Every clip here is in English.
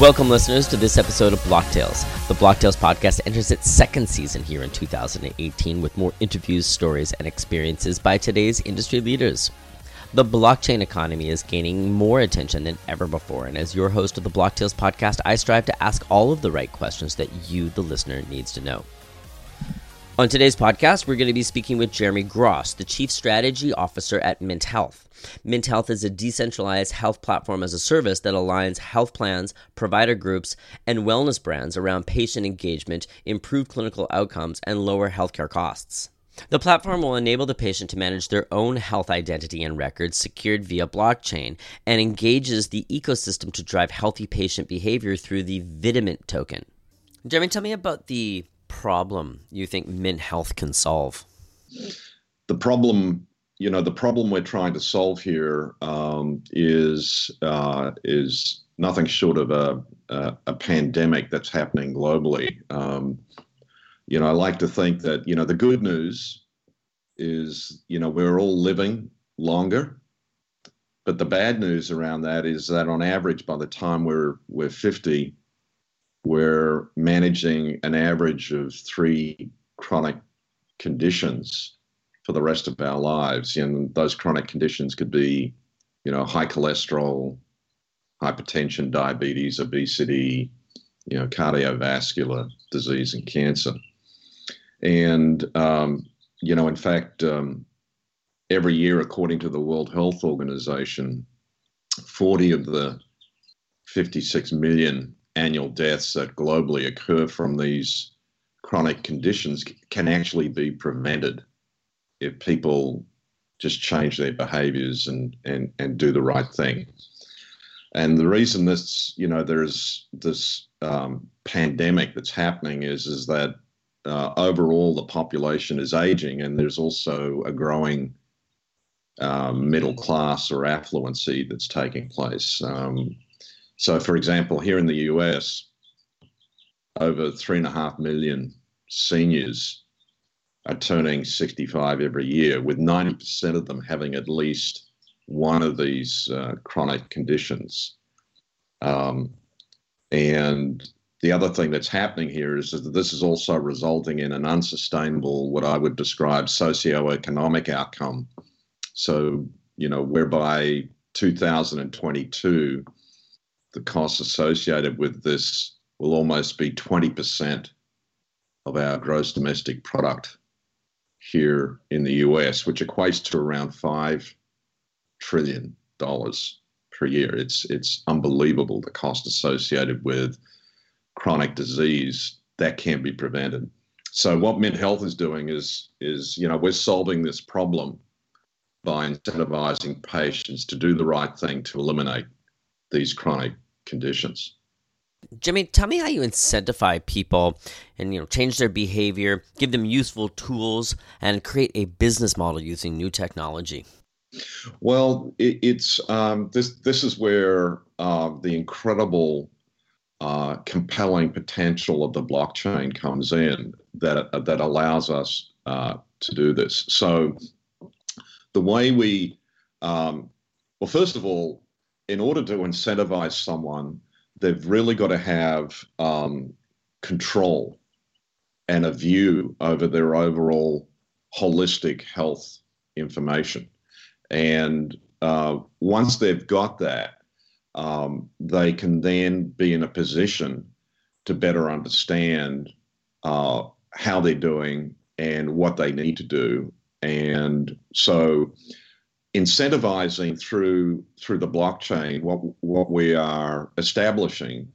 Welcome, listeners, to this episode of Block Tales. The Block Tales podcast enters its second season here in 2018 with more interviews, stories, and experiences by today's industry leaders. The blockchain economy is gaining more attention than ever before, and as your host of the Block Tales podcast, I strive to ask all of the right questions that you, the listener, needs to know. On today's podcast, we're going to be speaking with Jeremy Gross, the Chief Strategy Officer at Mint Health. Mint Health is a decentralized health platform as a service that aligns health plans, provider groups, and wellness brands around patient engagement, improved clinical outcomes, and lower healthcare costs. The platform will enable the patient to manage their own health identity and records secured via blockchain and engages the ecosystem to drive healthy patient behavior through the Vidimint token. Jeremy, tell me about the problem you think Mint Health can solve? The problem, you know, the problem we're trying to solve here um, is uh, is nothing short of a, a, a pandemic that's happening globally. Um, you know, I like to think that you know the good news is you know we're all living longer, but the bad news around that is that on average, by the time we're we're 50, we're managing an average of three chronic conditions for the rest of our lives. And those chronic conditions could be, you know, high cholesterol, hypertension, diabetes, obesity, you know, cardiovascular disease and cancer. And, um, you know, in fact, um, every year, according to the World Health Organization, 40 of the 56 million annual deaths that globally occur from these chronic conditions can actually be prevented if people just change their behaviors and, and, and do the right thing. And the reason this, you know, there's this um, pandemic that's happening is, is that uh, overall the population is aging and there's also a growing um, middle class or affluency that's taking place. Um, so, for example, here in the US, over three and a half million seniors are turning 65 every year, with 90% of them having at least one of these uh, chronic conditions. Um, and the other thing that's happening here is that this is also resulting in an unsustainable, what I would describe, socioeconomic outcome. So, you know, whereby 2022, the costs associated with this will almost be 20% of our gross domestic product here in the US, which equates to around $5 trillion per year. It's, it's unbelievable the cost associated with chronic disease that can't be prevented. So what Mint Health is doing is, is you know, we're solving this problem by incentivizing patients to do the right thing to eliminate these chronic conditions. Jimmy, tell me how you incentivize people and you know change their behavior, give them useful tools, and create a business model using new technology. Well, it, it's um, this. This is where uh, the incredible, uh, compelling potential of the blockchain comes in. That that allows us uh, to do this. So, the way we, um, well, first of all, in order to incentivize someone, they've really got to have um, control and a view over their overall holistic health information. And uh, once they've got that, um, they can then be in a position to better understand uh, how they're doing and what they need to do. And so incentivizing through through the blockchain, what what we are establishing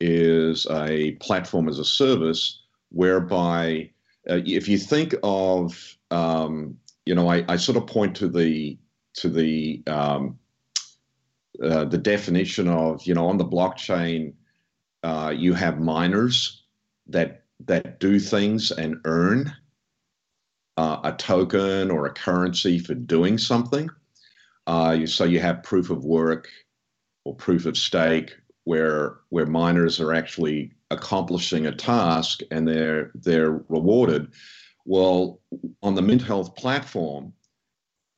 is a platform as a service whereby uh, if you think of um, you know I, I, sort of point to the to the um, uh, the definition of you know on the blockchain uh, you have miners that that do things and earn uh, a token or a currency for doing something. Uh, you, so you have proof of work or proof of stake, where where miners are actually accomplishing a task and they're they're rewarded. Well, on the Mint Health platform,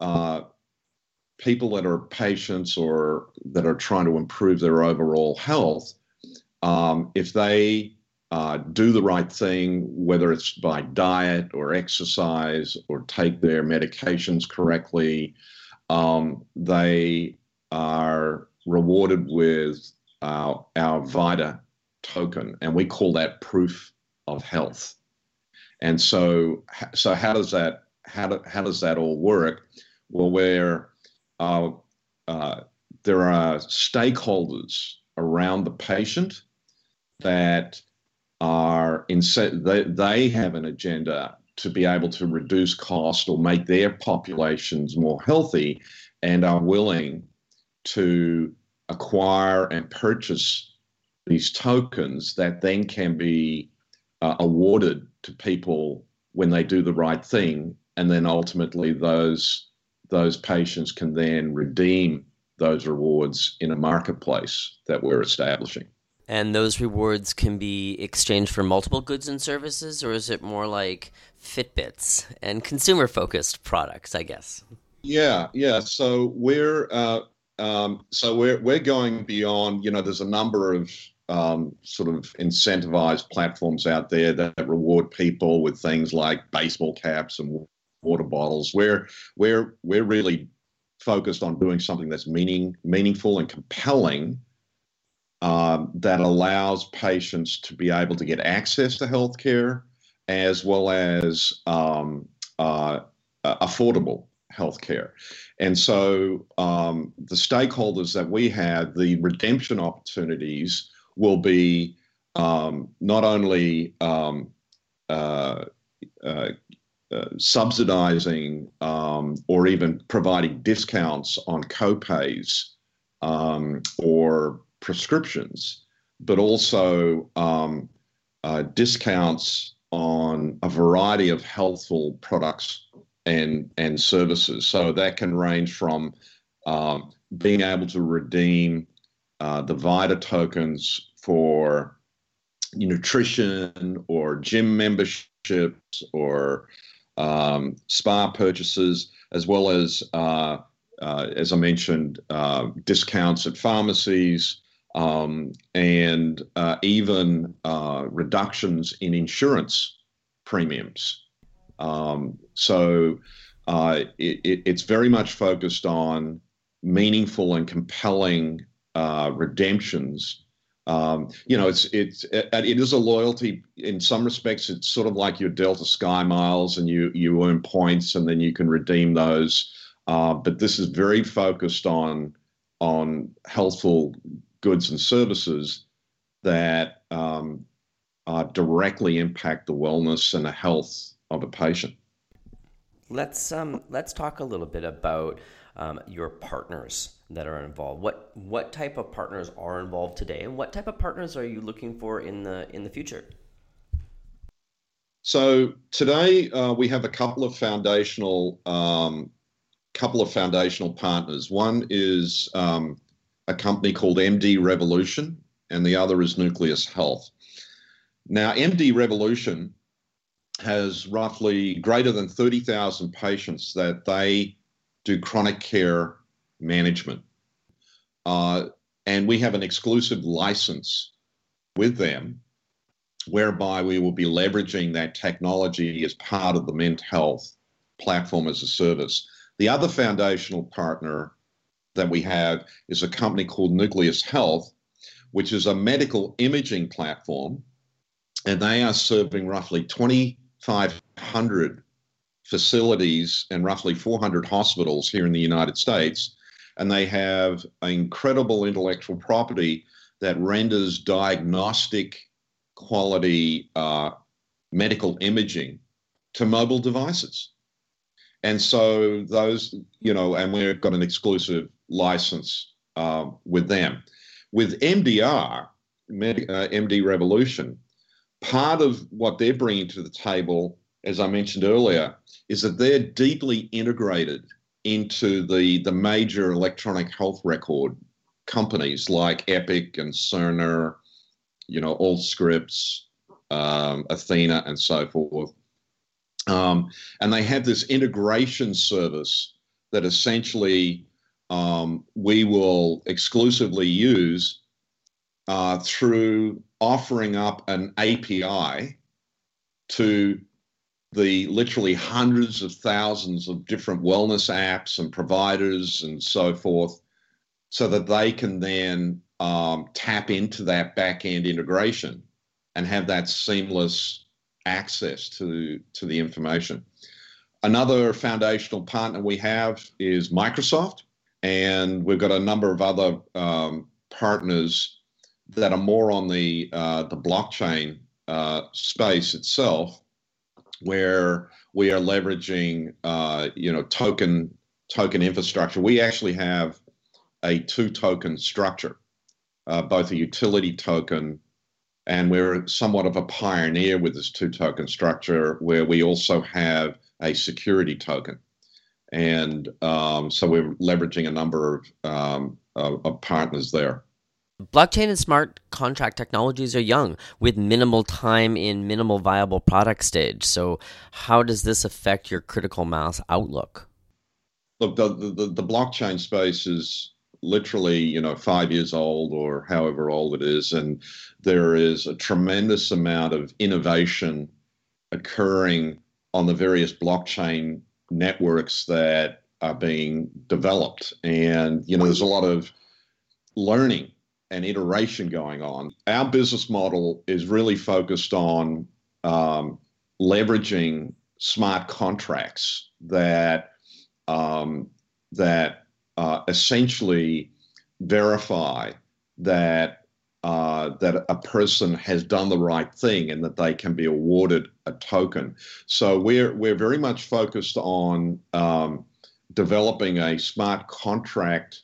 uh, people that are patients or that are trying to improve their overall health um, if they uh, do the right thing, whether it's by diet or exercise or take their medications correctly, um, they are rewarded with our, our VITA token, and we call that proof of health. And so, so how does that how, do, how does that all work? Well, where uh, uh, there are stakeholders around the patient that are in they, they have an agenda to be able to reduce cost or make their populations more healthy and are willing to acquire and purchase these tokens that then can be uh, awarded to people when they do the right thing and then ultimately those those patients can then redeem those rewards in a marketplace that we're establishing. And those rewards can be exchanged for multiple goods and services, or is it more like Fitbits and consumer focused products, I guess? Yeah, yeah. So we're uh, um, so we're we're going beyond. You know, there's a number of um, sort of incentivized platforms out there that reward people with things like baseball caps and water bottles. We're we're we're really focused on doing something that's meaning meaningful and compelling. Um, that allows patients to be able to get access to healthcare as well as um, uh, affordable healthcare. And so um, the stakeholders that we have, the redemption opportunities will be um, not only um, uh, uh, uh, subsidizing um, or even providing discounts on copays um, or prescriptions, but also um, uh, discounts on a variety of healthful products and and services. So that can range from um, being able to redeem uh, the Vita tokens for nutrition or gym memberships or um, spa purchases, as well as, uh, uh, as I mentioned, uh, discounts at pharmacies um, and uh, even uh, reductions in insurance premiums. Um, so uh, it, it, it's very much focused on meaningful and compelling redemptions um, you know, it's it's it, it is a loyalty in some respects. It's sort of like your Delta Sky Miles, and you you earn points, and then you can redeem those. Uh, but this is very focused on on healthful goods and services that um, uh, directly impact the wellness and the health of a patient. Let's um, let's talk a little bit about um, your partners that are involved. What what type of partners are involved today, and what type of partners are you looking for in the in the future? So today uh, we have a couple of foundational um, couple of foundational partners. One is um, a company called MD Revolution, and the other is Nucleus Health. Now, MD Revolution has roughly greater than 30,000 patients that they do chronic care management. Uh, and we have an exclusive license with them whereby we will be leveraging that technology as part of the Mint Health platform as a service. The other foundational partner that we have is a company called Nucleus Health, which is a medical imaging platform, and they are serving roughly 2,500 facilities and roughly 400 hospitals here in the United States. And they have incredible intellectual property that renders diagnostic quality uh, medical imaging to mobile devices. And so those, you know, and we've got an exclusive license uh, with them. With MDR, Med, uh, MD Revolution, part of what they're bringing to the table, as I mentioned earlier, is that they're deeply integrated into the, the major electronic health record companies like Epic and Cerner, you know, Allscripts, um, Athena, and so forth. Um, and they have this integration service that essentially um, we will exclusively use uh, through offering up an API to the literally hundreds of thousands of different wellness apps and providers and so forth, so that they can then um, tap into that back end integration and have that seamless access to, to the information. Another foundational partner we have is Microsoft, and we've got a number of other um, partners that are more on the uh, the blockchain uh, space itself, where we are leveraging uh, you know token token infrastructure. We actually have a two token structure, uh, both a utility token and we're somewhat of a pioneer with this two token structure where we also have a security token. And um, so we're leveraging a number of, um, of, of partners there. Blockchain and smart contract technologies are young with minimal time in minimal viable product stage. So, how does this affect your critical mass outlook? Look, the, the, the blockchain space is literally, you know, five years old or however old it is. And there is a tremendous amount of innovation occurring on the various blockchain networks that are being developed. And, you know, there's a lot of learning and iteration going on. Our business model is really focused on um, leveraging smart contracts that um, that uh, essentially verify that uh, that a person has done the right thing and that they can be awarded a token. So we're we're very much focused on um, developing a smart contract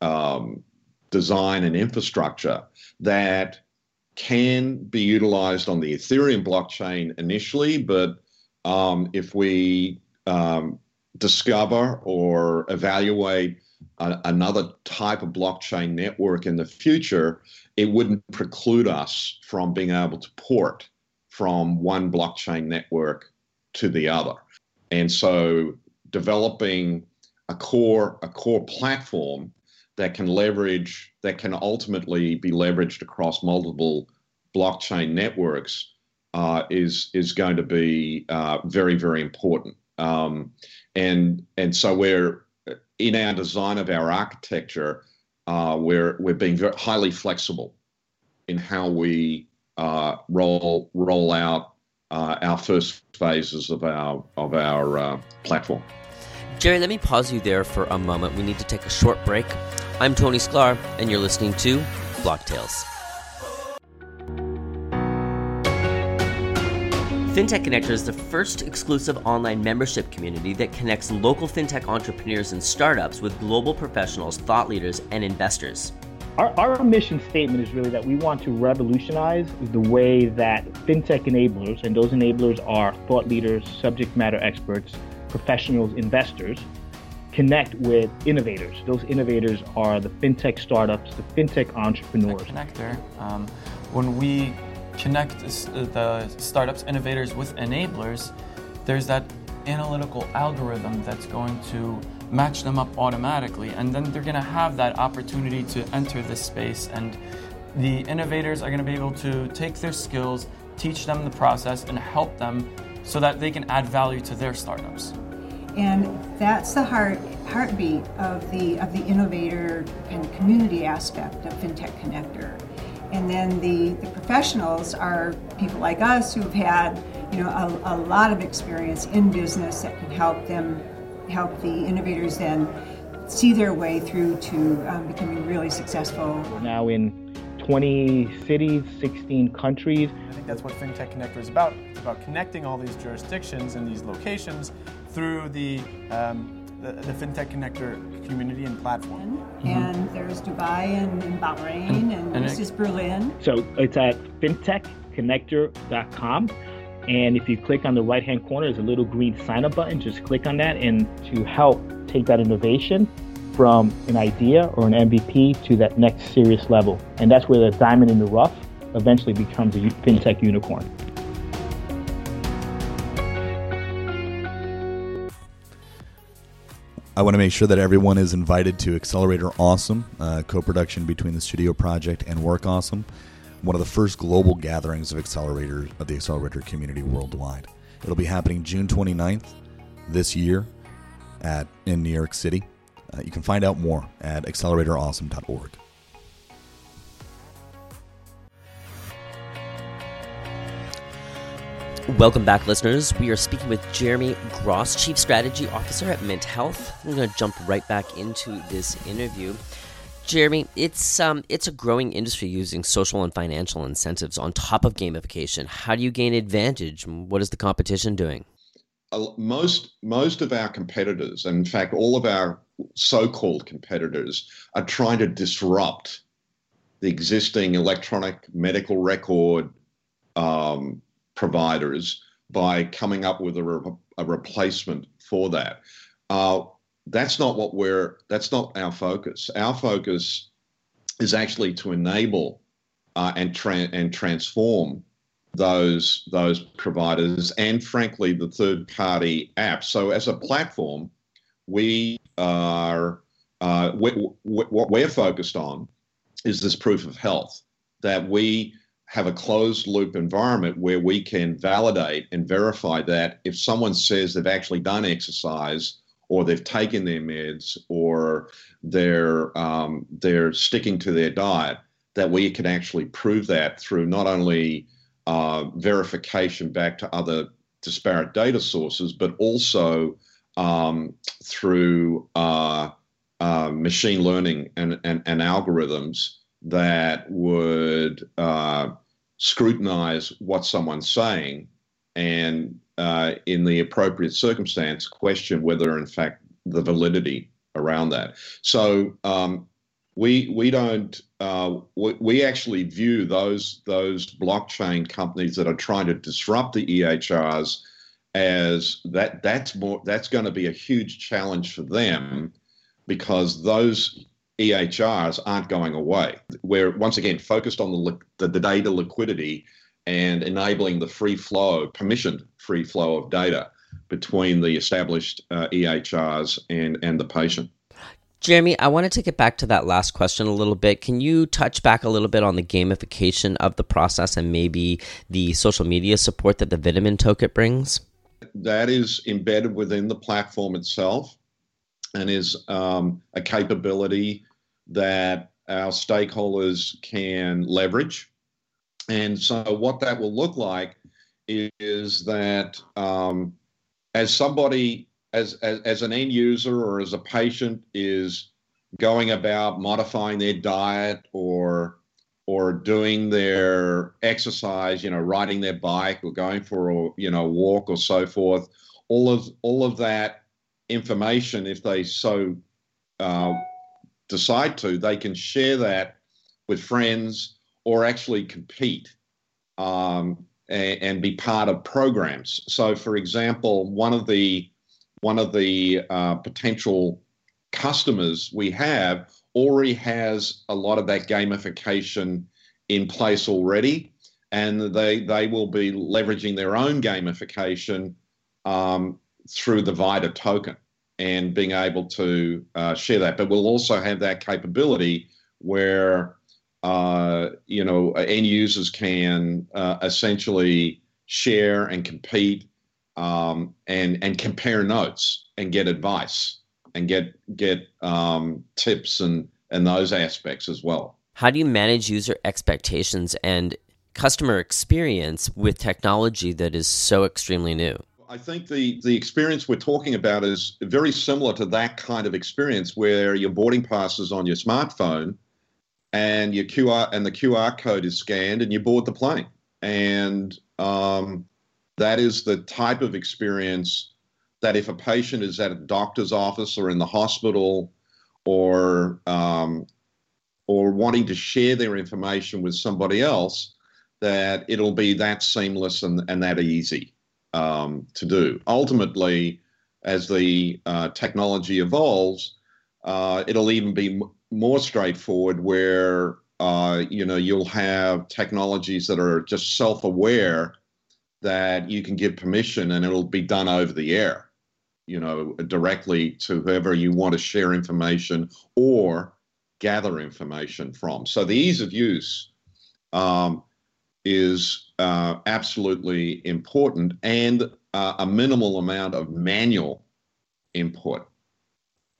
um, design and infrastructure that can be utilized on the Ethereum blockchain initially, but um, if we um, discover or evaluate a, another type of blockchain network in the future, it wouldn't preclude us from being able to port from one blockchain network to the other. And so developing a core a core platform that can leverage that can ultimately be leveraged across multiple blockchain networks uh, is is going to be uh, very very important. Um, and and so we're in our design of our architecture, uh, we're we're being very highly flexible in how we uh, roll roll out uh, our first phases of our of our uh, platform. Jerry, let me pause you there for a moment. We need to take a short break. I'm Tony Sklar, and you're listening to Block Tales. FinTech Connector is the first exclusive online membership community that connects local fintech entrepreneurs and startups with global professionals, thought leaders, and investors. Our, our mission statement is really that we want to revolutionize the way that fintech enablers, and those enablers are thought leaders, subject matter experts, professionals, investors, connect with innovators. Those innovators are the fintech startups, the fintech entrepreneurs. Connector. Um, when we connect uh, the startups, innovators with enablers, there's that analytical algorithm that's going to match them up automatically, and then they're going to have that opportunity to enter this space. And the innovators are going to be able to take their skills, teach them the process, and help them so that they can add value to their startups. And that's the heart heartbeat of the of the innovator and community aspect of FinTech Connector. And then the, the professionals are people like us who've had you know a, a lot of experience in business that can help them help the innovators then see their way through to um, becoming really successful. We're now in 20 cities, 16 countries. I think that's what FinTech Connector is about. It's about connecting all these jurisdictions and these locations through the um, the, the, FinTech Connector community and platform. Mm-hmm. And there's Dubai and, and Bahrain, and, and, and this it, is Berlin. So it's at fintechconnector.com. And if you click on the right hand corner, there's a little green sign up button. Just click on that and to help take that innovation from an idea or an MVP to that next serious level. And that's where the diamond in the rough eventually becomes a fintech unicorn. I want to make sure that everyone is invited to Accelerator Awesome, uh, co production between the Studio Project and Work Awesome, one of the first global gatherings of Accelerator of the Accelerator community worldwide. It'll be happening June 29th this year at in New York City. Uh, you can find out more at acceleratorawesome.org. Welcome back, listeners. We are speaking with Jeremy Gross, Chief Strategy Officer at Mint Health. We're going to jump right back into this interview. Jeremy, it's um, it's a growing industry using social and financial incentives on top of gamification. How do you gain advantage? What is the competition doing? Most most of our competitors, in fact, all of our so-called competitors, are trying to disrupt the existing electronic medical record um, providers by coming up with a, re- a replacement for that. Uh, that's not what we're. That's not our focus. Our focus is actually to enable uh, and tra- and transform those those providers and frankly the third party apps. So as a platform, we are uh, we, we, what we're focused on is this proof of health that we have a closed loop environment where we can validate and verify that if someone says they've actually done exercise or they've taken their meds or they're um, they're sticking to their diet, that we can actually prove that through not only uh, verification back to other disparate data sources, but also um, through uh, uh, machine learning and, and, and algorithms that would uh, scrutinize what someone's saying and, uh, in the appropriate circumstance, question whether, in fact, the validity around that. So um, we we don't uh, we, we actually view those those blockchain companies that are trying to disrupt the EHRs as that that's more that's going to be a huge challenge for them because those EHRs aren't going away. We're once again focused on the, the, the data liquidity and enabling the free flow, permissioned free flow of data between the established uh, EHRs and, and the patient. Jeremy, I want to take it back to that last question a little bit. Can you touch back a little bit on the gamification of the process and maybe the social media support that the Vitamin Token brings? That is embedded within the platform itself and is um, a capability that our stakeholders can leverage. And so, what that will look like is that um, as somebody, as, as, as an end user or as a patient is going about modifying their diet or or doing their exercise, you know, riding their bike or going for a you know walk or so forth, all of all of that information, if they so uh, decide to, they can share that with friends or actually compete um, and, and, be part of programs. So, for example, one of the one of the uh, potential customers we have already has a lot of that gamification in place already, and they they will be leveraging their own gamification um, through the VITA token and being able to uh, share that. But we'll also have that capability where uh, you know end users can uh, essentially share and compete um, and and compare notes and get advice and get get um, tips and and those aspects as well. How do you manage user expectations and customer experience with technology that is so extremely new? I think the, the experience we're talking about is very similar to that kind of experience where your boarding pass is on your smartphone and your QR and the QR code is scanned and you board the plane. And um, that is the type of experience that if a patient is at a doctor's office or in the hospital or um, or wanting to share their information with somebody else, that it'll be that seamless and, and that easy um, to do. Ultimately, as the uh, technology evolves, uh, it'll even be m- more straightforward where uh, you know you'll have technologies that are just self-aware that you can give permission and it'll be done over the air you know, directly to whoever you want to share information or gather information from. So the ease of use um, is uh, absolutely important, and uh, a minimal amount of manual input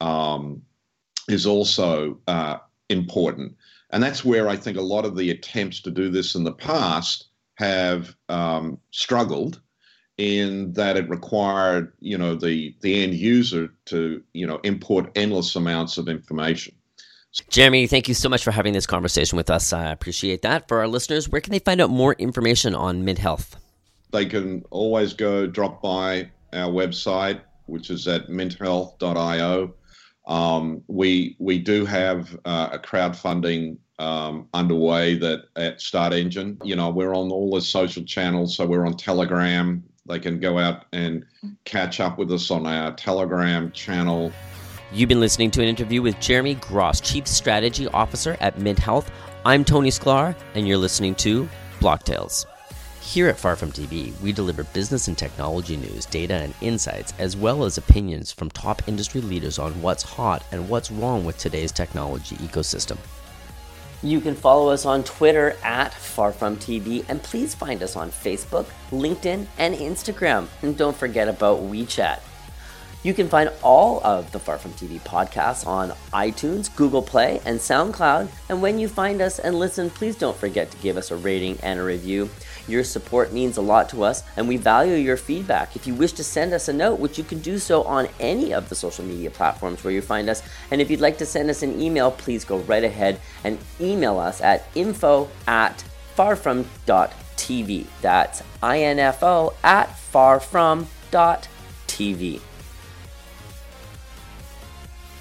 um, is also uh, important. And that's where I think a lot of the attempts to do this in the past have um, struggled in that it required, you know, the, the end user to, you know, import endless amounts of information. Jeremy, thank you so much for having this conversation with us. I appreciate that. For our listeners, where can they find out more information on Mint Health? They can always go drop by our website, which is at minthealth.io. Um, we we do have uh, a crowdfunding um, underway that at Start Engine. You know, we're on all the social channels, so we're on Telegram. They can go out and catch up with us on our Telegram channel. You've been listening to an interview with Jeremy Gross, Chief Strategy Officer at Mint Health. I'm Tony Sklar, and you're listening to Block Tales. Here at Far From TV, we deliver business and technology news, data, and insights, as well as opinions from top industry leaders on what's hot and what's wrong with today's technology ecosystem. You can follow us on Twitter at FarFromTV, and please find us on Facebook, LinkedIn, and Instagram. And don't forget about WeChat. You can find all of the Far From TV podcasts on iTunes, Google Play, and SoundCloud. And when you find us and listen, please don't forget to give us a rating and a review. Your support means a lot to us, and we value your feedback. If you wish to send us a note, which you can do so on any of the social media platforms where you find us, and if you'd like to send us an email, please go right ahead and email us at info at farfrom.tv. That's info at farfrom.tv.